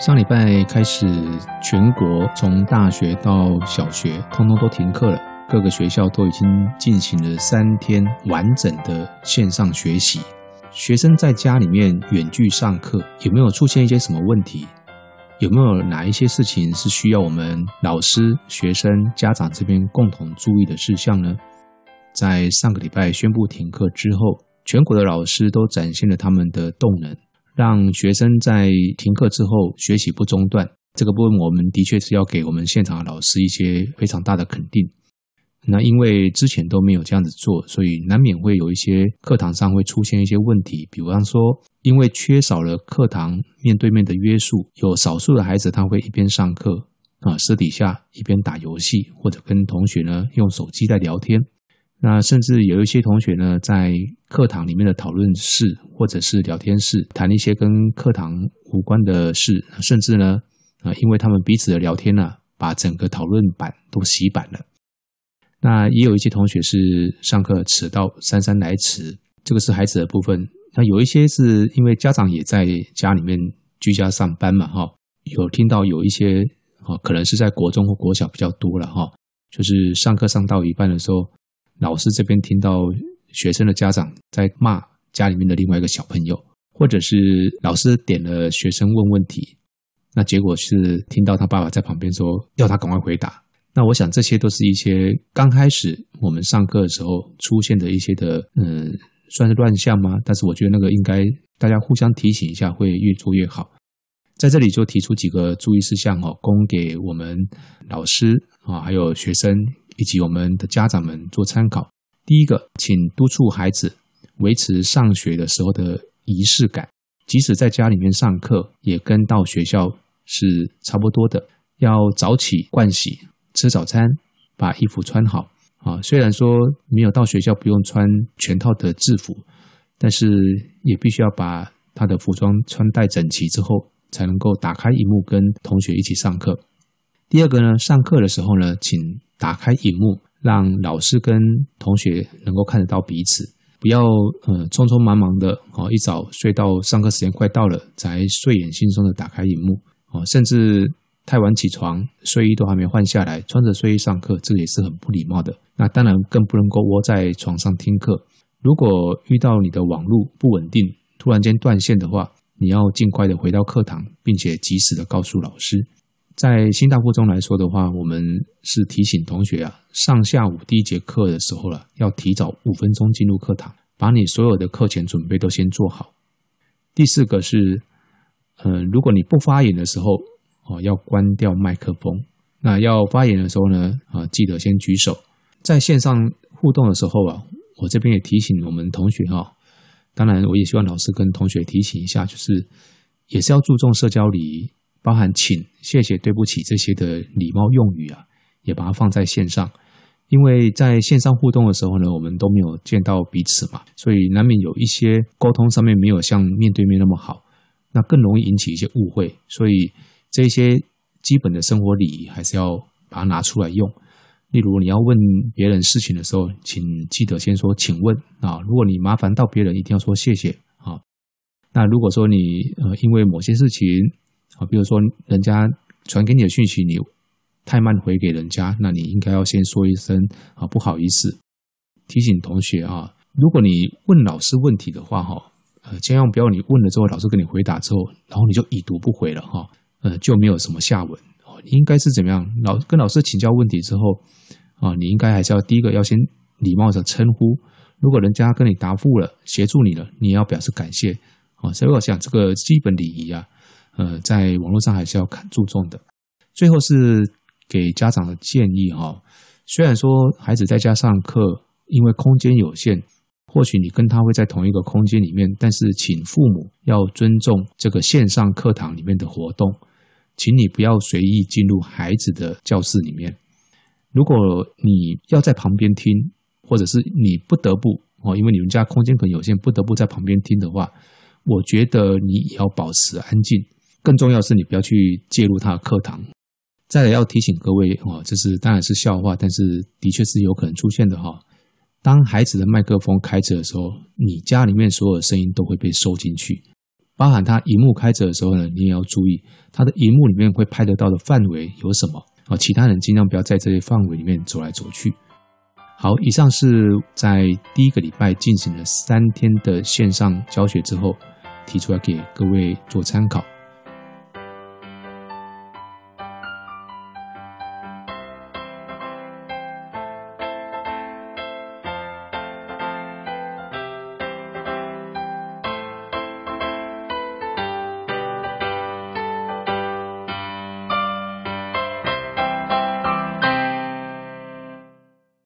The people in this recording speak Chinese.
上礼拜开始，全国从大学到小学，通通都停课了。各个学校都已经进行了三天完整的线上学习。学生在家里面远距上课，有没有出现一些什么问题？有没有哪一些事情是需要我们老师、学生、家长这边共同注意的事项呢？在上个礼拜宣布停课之后，全国的老师都展现了他们的动能。让学生在停课之后学习不中断，这个部分我们的确是要给我们现场的老师一些非常大的肯定。那因为之前都没有这样子做，所以难免会有一些课堂上会出现一些问题。比方说，因为缺少了课堂面对面的约束，有少数的孩子他会一边上课啊，私底下一边打游戏，或者跟同学呢用手机在聊天。那甚至有一些同学呢，在课堂里面的讨论室或者是聊天室谈一些跟课堂无关的事，甚至呢，啊，因为他们彼此的聊天呢，把整个讨论板都洗版了。那也有一些同学是上课迟到，姗姗来迟，这个是孩子的部分。那有一些是因为家长也在家里面居家上班嘛，哈，有听到有一些，哦，可能是在国中或国小比较多了，哈，就是上课上到一半的时候。老师这边听到学生的家长在骂家里面的另外一个小朋友，或者是老师点了学生问问题，那结果是听到他爸爸在旁边说要他赶快回答。那我想这些都是一些刚开始我们上课的时候出现的一些的，嗯，算是乱象吗？但是我觉得那个应该大家互相提醒一下，会越做越好。在这里就提出几个注意事项哦，供给我们老师啊，还有学生。以及我们的家长们做参考。第一个，请督促孩子维持上学的时候的仪式感，即使在家里面上课，也跟到学校是差不多的。要早起盥洗、吃早餐，把衣服穿好啊。虽然说没有到学校不用穿全套的制服，但是也必须要把他的服装穿戴整齐之后，才能够打开荧幕跟同学一起上课。第二个呢，上课的时候呢，请打开荧幕，让老师跟同学能够看得到彼此，不要呃匆匆忙忙的哦，一早睡到上课时间快到了才睡眼惺忪的打开荧幕哦，甚至太晚起床，睡衣都还没换下来，穿着睡衣上课，这也是很不礼貌的。那当然更不能够窝在床上听课。如果遇到你的网络不稳定，突然间断线的话，你要尽快的回到课堂，并且及时的告诉老师。在新大附中来说的话，我们是提醒同学啊，上下午第一节课的时候了，要提早五分钟进入课堂，把你所有的课前准备都先做好。第四个是，呃，如果你不发言的时候，哦，要关掉麦克风。那要发言的时候呢，啊，记得先举手。在线上互动的时候啊，我这边也提醒我们同学哈，当然我也希望老师跟同学提醒一下，就是也是要注重社交礼仪。包含请、谢谢、对不起这些的礼貌用语啊，也把它放在线上，因为在线上互动的时候呢，我们都没有见到彼此嘛，所以难免有一些沟通上面没有像面对面那么好，那更容易引起一些误会。所以这些基本的生活礼仪还是要把它拿出来用。例如你要问别人事情的时候，请记得先说“请问”啊。如果你麻烦到别人，一定要说“谢谢”啊。那如果说你呃因为某些事情，啊，比如说人家传给你的讯息，你太慢回给人家，那你应该要先说一声啊，不好意思，提醒同学啊，如果你问老师问题的话，哈，呃，千万不要你问了之后，老师跟你回答之后，然后你就已读不回了，哈，呃，就没有什么下文。哦，应该是怎么样？老跟老师请教问题之后，啊，你应该还是要第一个要先礼貌的称呼，如果人家跟你答复了，协助你了，你要表示感谢，啊，所以我想这个基本礼仪啊。呃，在网络上还是要看注重的。最后是给家长的建议哈，虽然说孩子在家上课，因为空间有限，或许你跟他会在同一个空间里面，但是请父母要尊重这个线上课堂里面的活动，请你不要随意进入孩子的教室里面。如果你要在旁边听，或者是你不得不哦，因为你们家空间可能有限，不得不在旁边听的话，我觉得你也要保持安静。更重要是你不要去介入他的课堂。再来要提醒各位哦，这是当然是笑话，但是的确是有可能出现的哈。当孩子的麦克风开着的时候，你家里面所有的声音都会被收进去。包含他荧幕开着的时候呢，你也要注意他的荧幕里面会拍得到的范围有什么啊？其他人尽量不要在这些范围里面走来走去。好，以上是在第一个礼拜进行了三天的线上教学之后，提出来给各位做参考。